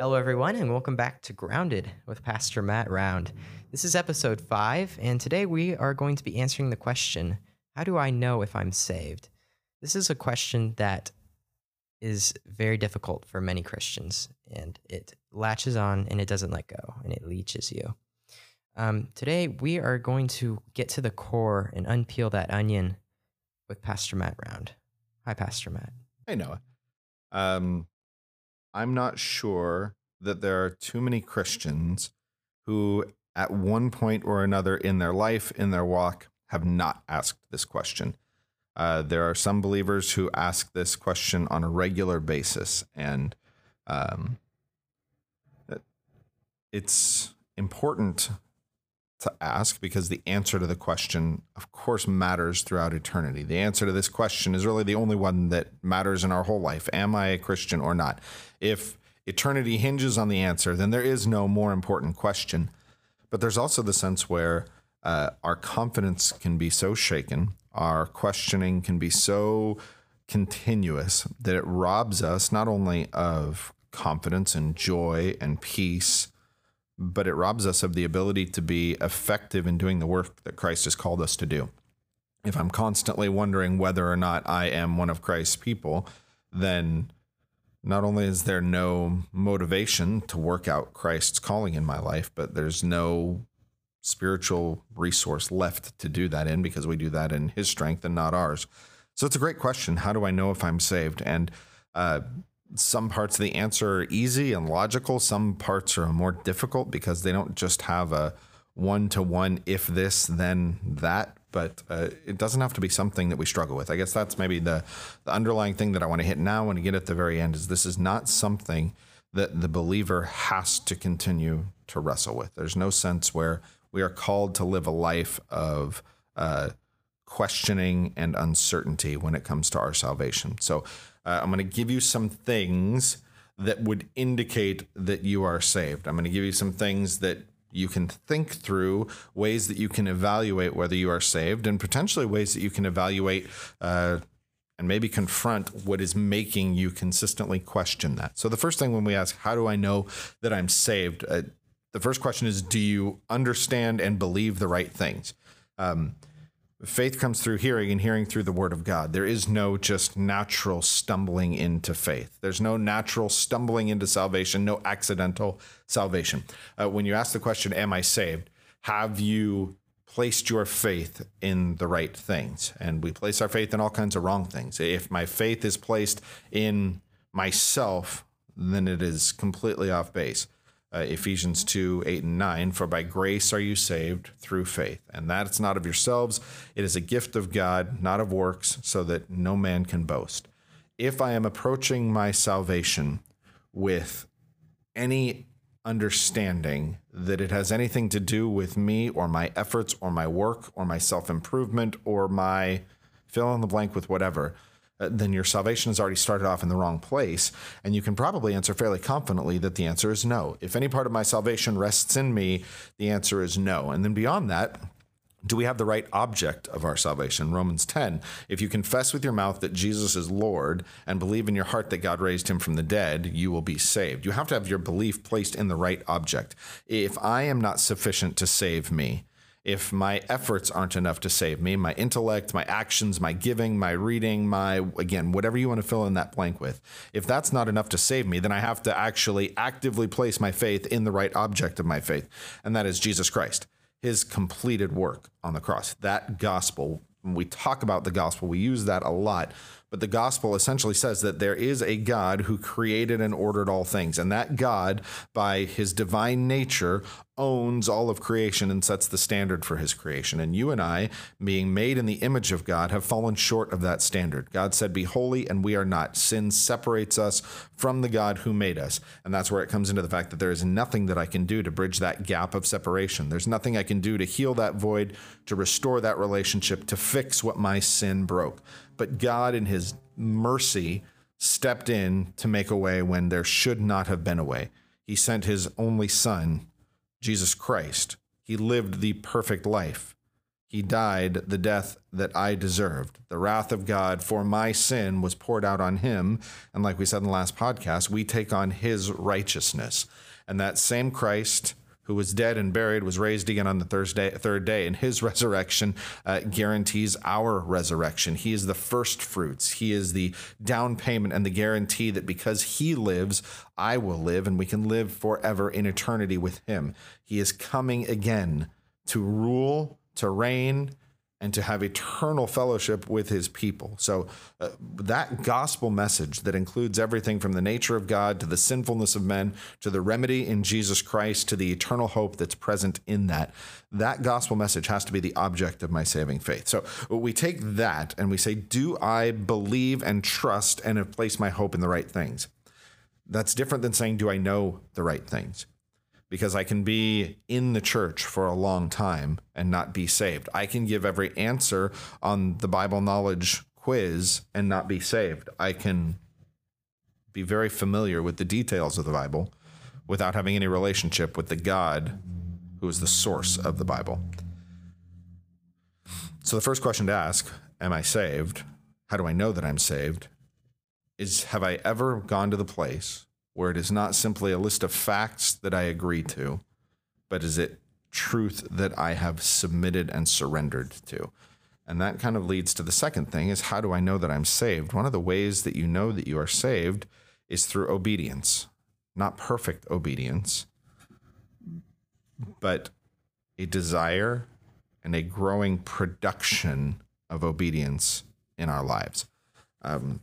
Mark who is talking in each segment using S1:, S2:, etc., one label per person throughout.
S1: Hello, everyone, and welcome back to Grounded with Pastor Matt Round. This is episode five, and today we are going to be answering the question How do I know if I'm saved? This is a question that is very difficult for many Christians, and it latches on and it doesn't let go, and it leeches you. Um, today, we are going to get to the core and unpeel that onion with Pastor Matt Round. Hi, Pastor Matt.
S2: Hey, Noah. Um, I'm not sure that there are too many Christians who, at one point or another in their life, in their walk, have not asked this question. Uh, there are some believers who ask this question on a regular basis, and um, it's important to ask because the answer to the question, of course, matters throughout eternity. The answer to this question is really the only one that matters in our whole life. Am I a Christian or not? If eternity hinges on the answer, then there is no more important question. But there's also the sense where uh, our confidence can be so shaken, our questioning can be so continuous that it robs us not only of confidence and joy and peace but it robs us of the ability to be effective in doing the work that Christ has called us to do. If I'm constantly wondering whether or not I am one of Christ's people, then not only is there no motivation to work out Christ's calling in my life, but there's no spiritual resource left to do that in because we do that in his strength and not ours. So it's a great question. How do I know if I'm saved? And uh, some parts of the answer are easy and logical. Some parts are more difficult because they don't just have a one to one, if this, then that. But uh, it doesn't have to be something that we struggle with. I guess that's maybe the, the underlying thing that I want to hit now and get at the very end is this is not something that the believer has to continue to wrestle with. There's no sense where we are called to live a life of uh, questioning and uncertainty when it comes to our salvation. So uh, I'm going to give you some things that would indicate that you are saved. I'm going to give you some things that you can think through, ways that you can evaluate whether you are saved, and potentially ways that you can evaluate uh, and maybe confront what is making you consistently question that. So, the first thing when we ask, How do I know that I'm saved? Uh, the first question is, Do you understand and believe the right things? Um, Faith comes through hearing and hearing through the word of God. There is no just natural stumbling into faith. There's no natural stumbling into salvation, no accidental salvation. Uh, when you ask the question, Am I saved? Have you placed your faith in the right things? And we place our faith in all kinds of wrong things. If my faith is placed in myself, then it is completely off base uh, Ephesians 2 8 and 9. For by grace are you saved through faith. And that it's not of yourselves, it is a gift of God, not of works, so that no man can boast. If I am approaching my salvation with any understanding that it has anything to do with me or my efforts or my work or my self improvement or my fill in the blank with whatever, Uh, then your salvation has already started off in the wrong place. And you can probably answer fairly confidently that the answer is no. If any part of my salvation rests in me, the answer is no. And then beyond that, do we have the right object of our salvation? Romans 10. If you confess with your mouth that Jesus is Lord and believe in your heart that God raised him from the dead, you will be saved. You have to have your belief placed in the right object. If I am not sufficient to save me, if my efforts aren't enough to save me, my intellect, my actions, my giving, my reading, my, again, whatever you want to fill in that blank with, if that's not enough to save me, then I have to actually actively place my faith in the right object of my faith, and that is Jesus Christ, his completed work on the cross. That gospel, when we talk about the gospel, we use that a lot but the gospel essentially says that there is a God who created and ordered all things. And that God, by his divine nature, owns all of creation and sets the standard for his creation. And you and I, being made in the image of God, have fallen short of that standard. God said, Be holy, and we are not. Sin separates us from the God who made us. And that's where it comes into the fact that there is nothing that I can do to bridge that gap of separation. There's nothing I can do to heal that void, to restore that relationship, to fix what my sin broke. But God, in his mercy, stepped in to make a way when there should not have been a way. He sent his only son, Jesus Christ. He lived the perfect life. He died the death that I deserved. The wrath of God for my sin was poured out on him. And like we said in the last podcast, we take on his righteousness. And that same Christ who was dead and buried was raised again on the Thursday, third day. And his resurrection uh, guarantees our resurrection. He is the first fruits. He is the down payment and the guarantee that because he lives, I will live and we can live forever in eternity with him. He is coming again to rule to reign and to have eternal fellowship with his people. So, uh, that gospel message that includes everything from the nature of God to the sinfulness of men to the remedy in Jesus Christ to the eternal hope that's present in that, that gospel message has to be the object of my saving faith. So, we take that and we say, Do I believe and trust and have placed my hope in the right things? That's different than saying, Do I know the right things? Because I can be in the church for a long time and not be saved. I can give every answer on the Bible knowledge quiz and not be saved. I can be very familiar with the details of the Bible without having any relationship with the God who is the source of the Bible. So, the first question to ask, Am I saved? How do I know that I'm saved? Is Have I ever gone to the place where it is not simply a list of facts that I agree to, but is it truth that I have submitted and surrendered to? And that kind of leads to the second thing is how do I know that I'm saved? One of the ways that you know that you are saved is through obedience. Not perfect obedience, but a desire and a growing production of obedience in our lives. Um,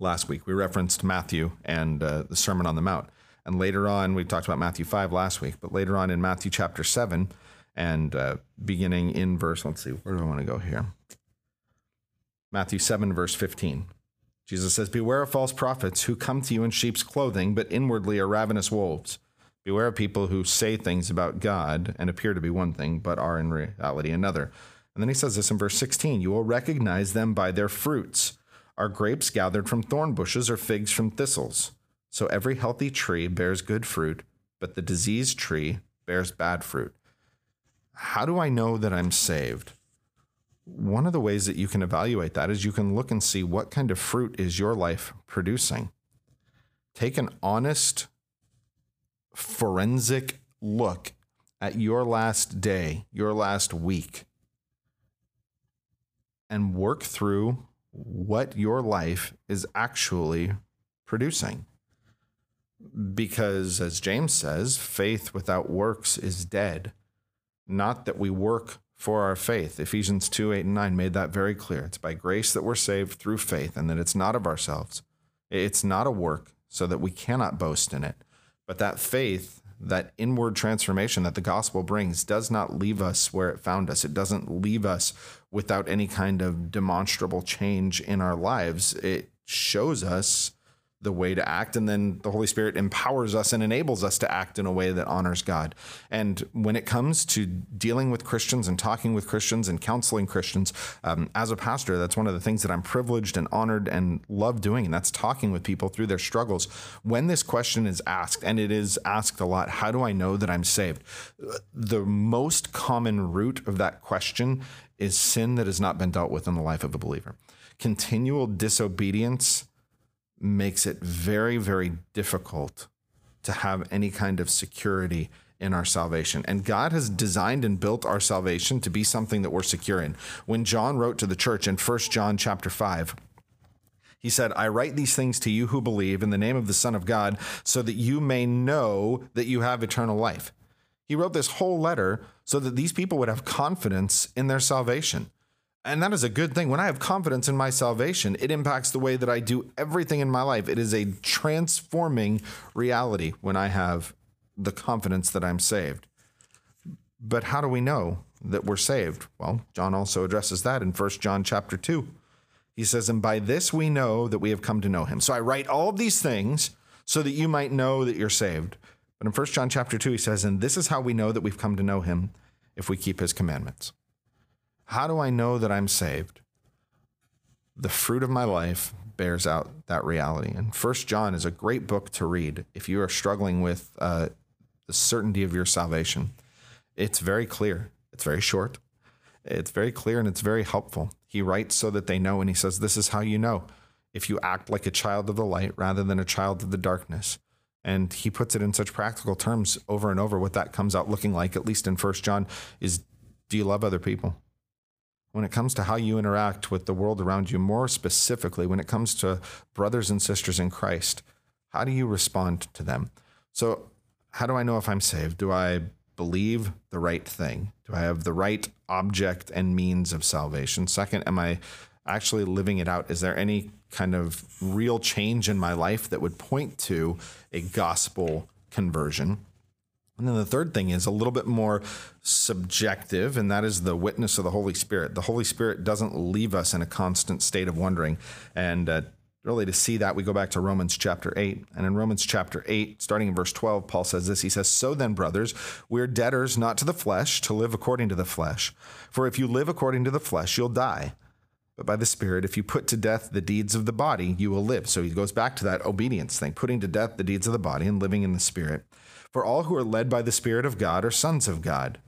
S2: last week. We referenced Matthew and uh, the Sermon on the Mount. And later on, we talked about Matthew 5 last week, but later on in Matthew chapter 7, and uh, beginning in verse, let's see, where do I want to go here? Matthew 7, verse 15. Jesus says, Beware of false prophets who come to you in sheep's clothing, but inwardly are ravenous wolves. Beware of people who say things about God and appear to be one thing, but are in reality another. And then he says this in verse 16 You will recognize them by their fruits. Are grapes gathered from thorn bushes or figs from thistles? So every healthy tree bears good fruit, but the diseased tree bears bad fruit. How do I know that I'm saved? One of the ways that you can evaluate that is you can look and see what kind of fruit is your life producing. Take an honest, forensic look at your last day, your last week, and work through what your life is actually producing. Because, as James says, faith without works is dead. Not that we work for our faith. Ephesians 2 8 and 9 made that very clear. It's by grace that we're saved through faith, and that it's not of ourselves. It's not a work, so that we cannot boast in it. But that faith, that inward transformation that the gospel brings, does not leave us where it found us. It doesn't leave us without any kind of demonstrable change in our lives. It shows us the way to act and then the holy spirit empowers us and enables us to act in a way that honors god. And when it comes to dealing with christians and talking with christians and counseling christians um, as a pastor that's one of the things that i'm privileged and honored and love doing and that's talking with people through their struggles. When this question is asked and it is asked a lot how do i know that i'm saved? The most common root of that question is sin that has not been dealt with in the life of a believer. Continual disobedience makes it very, very difficult to have any kind of security in our salvation. And God has designed and built our salvation to be something that we're secure in. When John wrote to the church in 1 John chapter 5, he said, I write these things to you who believe in the name of the Son of God, so that you may know that you have eternal life. He wrote this whole letter so that these people would have confidence in their salvation. And that is a good thing. When I have confidence in my salvation, it impacts the way that I do everything in my life. It is a transforming reality when I have the confidence that I'm saved. But how do we know that we're saved? Well, John also addresses that in 1 John chapter 2. He says, And by this we know that we have come to know him. So I write all of these things so that you might know that you're saved. But in 1 John chapter 2, he says, And this is how we know that we've come to know him if we keep his commandments. How do I know that I'm saved? The fruit of my life bears out that reality. And First John is a great book to read if you are struggling with uh, the certainty of your salvation. It's very clear, it's very short, It's very clear and it's very helpful. He writes so that they know, and he says, This is how you know if you act like a child of the light rather than a child of the darkness. And he puts it in such practical terms over and over. What that comes out looking like, at least in First John, is do you love other people? When it comes to how you interact with the world around you, more specifically, when it comes to brothers and sisters in Christ, how do you respond to them? So, how do I know if I'm saved? Do I believe the right thing? Do I have the right object and means of salvation? Second, am I actually living it out? Is there any kind of real change in my life that would point to a gospel conversion? And then the third thing is a little bit more subjective, and that is the witness of the Holy Spirit. The Holy Spirit doesn't leave us in a constant state of wondering. And uh, really, to see that, we go back to Romans chapter 8. And in Romans chapter 8, starting in verse 12, Paul says this He says, So then, brothers, we're debtors not to the flesh to live according to the flesh. For if you live according to the flesh, you'll die but by the Spirit, if you put to death the deeds of the body, you will live. So he goes back to that obedience thing, putting to death the deeds of the body and living in the Spirit. For all who are led by the Spirit of God are sons of God.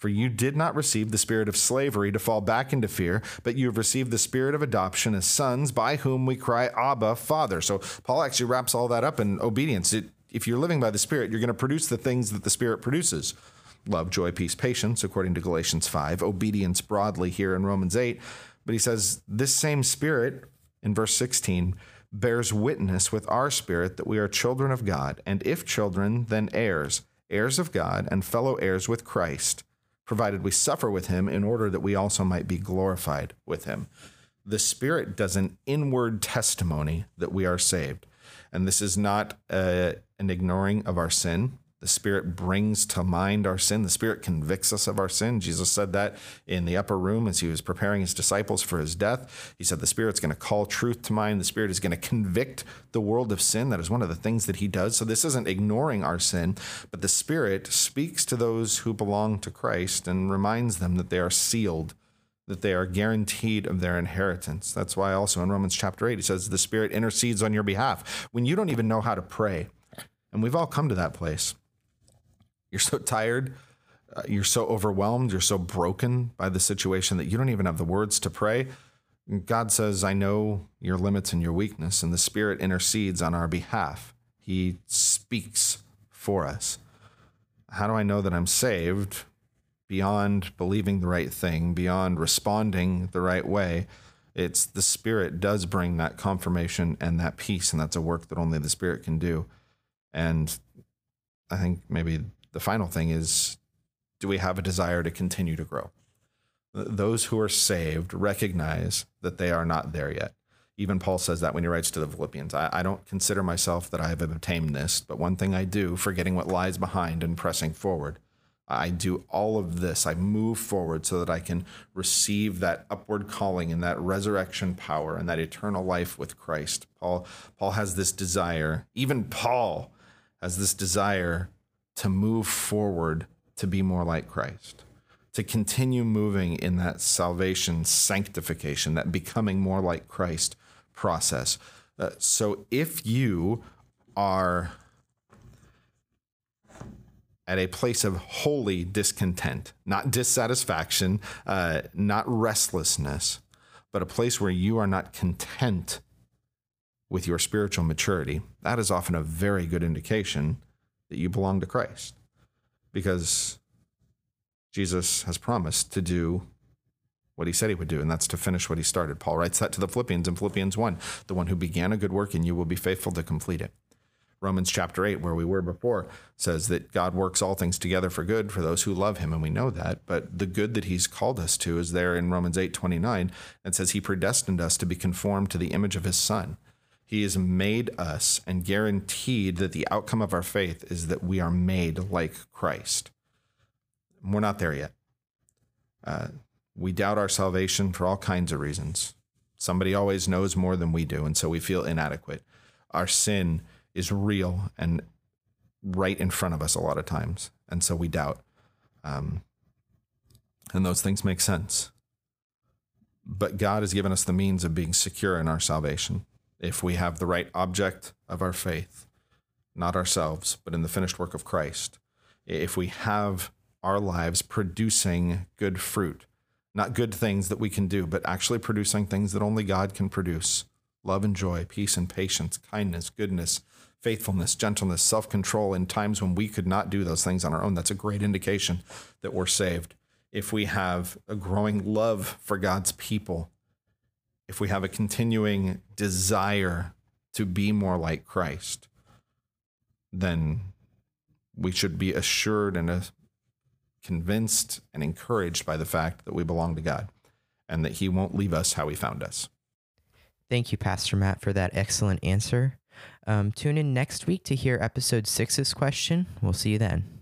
S2: For you did not receive the spirit of slavery to fall back into fear, but you have received the spirit of adoption as sons, by whom we cry, Abba, Father. So Paul actually wraps all that up in obedience. It, if you're living by the Spirit, you're going to produce the things that the Spirit produces love, joy, peace, patience, according to Galatians 5, obedience broadly here in Romans 8. But he says, This same Spirit, in verse 16, bears witness with our spirit that we are children of God, and if children, then heirs, heirs of God, and fellow heirs with Christ, provided we suffer with him in order that we also might be glorified with him. The Spirit does an inward testimony that we are saved. And this is not uh, an ignoring of our sin. The Spirit brings to mind our sin. The Spirit convicts us of our sin. Jesus said that in the upper room as he was preparing his disciples for his death. He said the Spirit's going to call truth to mind. The Spirit is going to convict the world of sin. That is one of the things that he does. So this isn't ignoring our sin, but the Spirit speaks to those who belong to Christ and reminds them that they are sealed that they are guaranteed of their inheritance. That's why also in Romans chapter 8, he says, The Spirit intercedes on your behalf when you don't even know how to pray. And we've all come to that place. You're so tired. Uh, you're so overwhelmed. You're so broken by the situation that you don't even have the words to pray. God says, I know your limits and your weakness, and the Spirit intercedes on our behalf. He speaks for us. How do I know that I'm saved? Beyond believing the right thing, beyond responding the right way, it's the Spirit does bring that confirmation and that peace, and that's a work that only the Spirit can do. And I think maybe the final thing is do we have a desire to continue to grow? Those who are saved recognize that they are not there yet. Even Paul says that when he writes to the Philippians I, I don't consider myself that I have obtained this, but one thing I do, forgetting what lies behind and pressing forward. I do all of this. I move forward so that I can receive that upward calling and that resurrection power and that eternal life with Christ. Paul Paul has this desire. Even Paul has this desire to move forward to be more like Christ, to continue moving in that salvation, sanctification, that becoming more like Christ process. Uh, so if you are at a place of holy discontent, not dissatisfaction, uh, not restlessness, but a place where you are not content with your spiritual maturity, that is often a very good indication that you belong to Christ because Jesus has promised to do what he said he would do, and that's to finish what he started. Paul writes that to the Philippians in Philippians 1 the one who began a good work in you will be faithful to complete it. Romans chapter 8, where we were before, says that God works all things together for good for those who love him, and we know that. But the good that he's called us to is there in Romans 8 29, and says he predestined us to be conformed to the image of his son. He has made us and guaranteed that the outcome of our faith is that we are made like Christ. We're not there yet. Uh, we doubt our salvation for all kinds of reasons. Somebody always knows more than we do, and so we feel inadequate. Our sin is real and right in front of us a lot of times, and so we doubt. Um, and those things make sense. But God has given us the means of being secure in our salvation if we have the right object of our faith, not ourselves, but in the finished work of Christ, if we have our lives producing good fruit, not good things that we can do, but actually producing things that only God can produce love and joy, peace and patience, kindness, goodness, faithfulness, gentleness, self control in times when we could not do those things on our own. That's a great indication that we're saved. If we have a growing love for God's people, if we have a continuing desire to be more like Christ, then we should be assured and uh, convinced and encouraged by the fact that we belong to God and that He won't leave us how He found us.
S3: Thank you, Pastor Matt, for that excellent answer. Um, tune in next week to hear episode six's question. We'll see you then.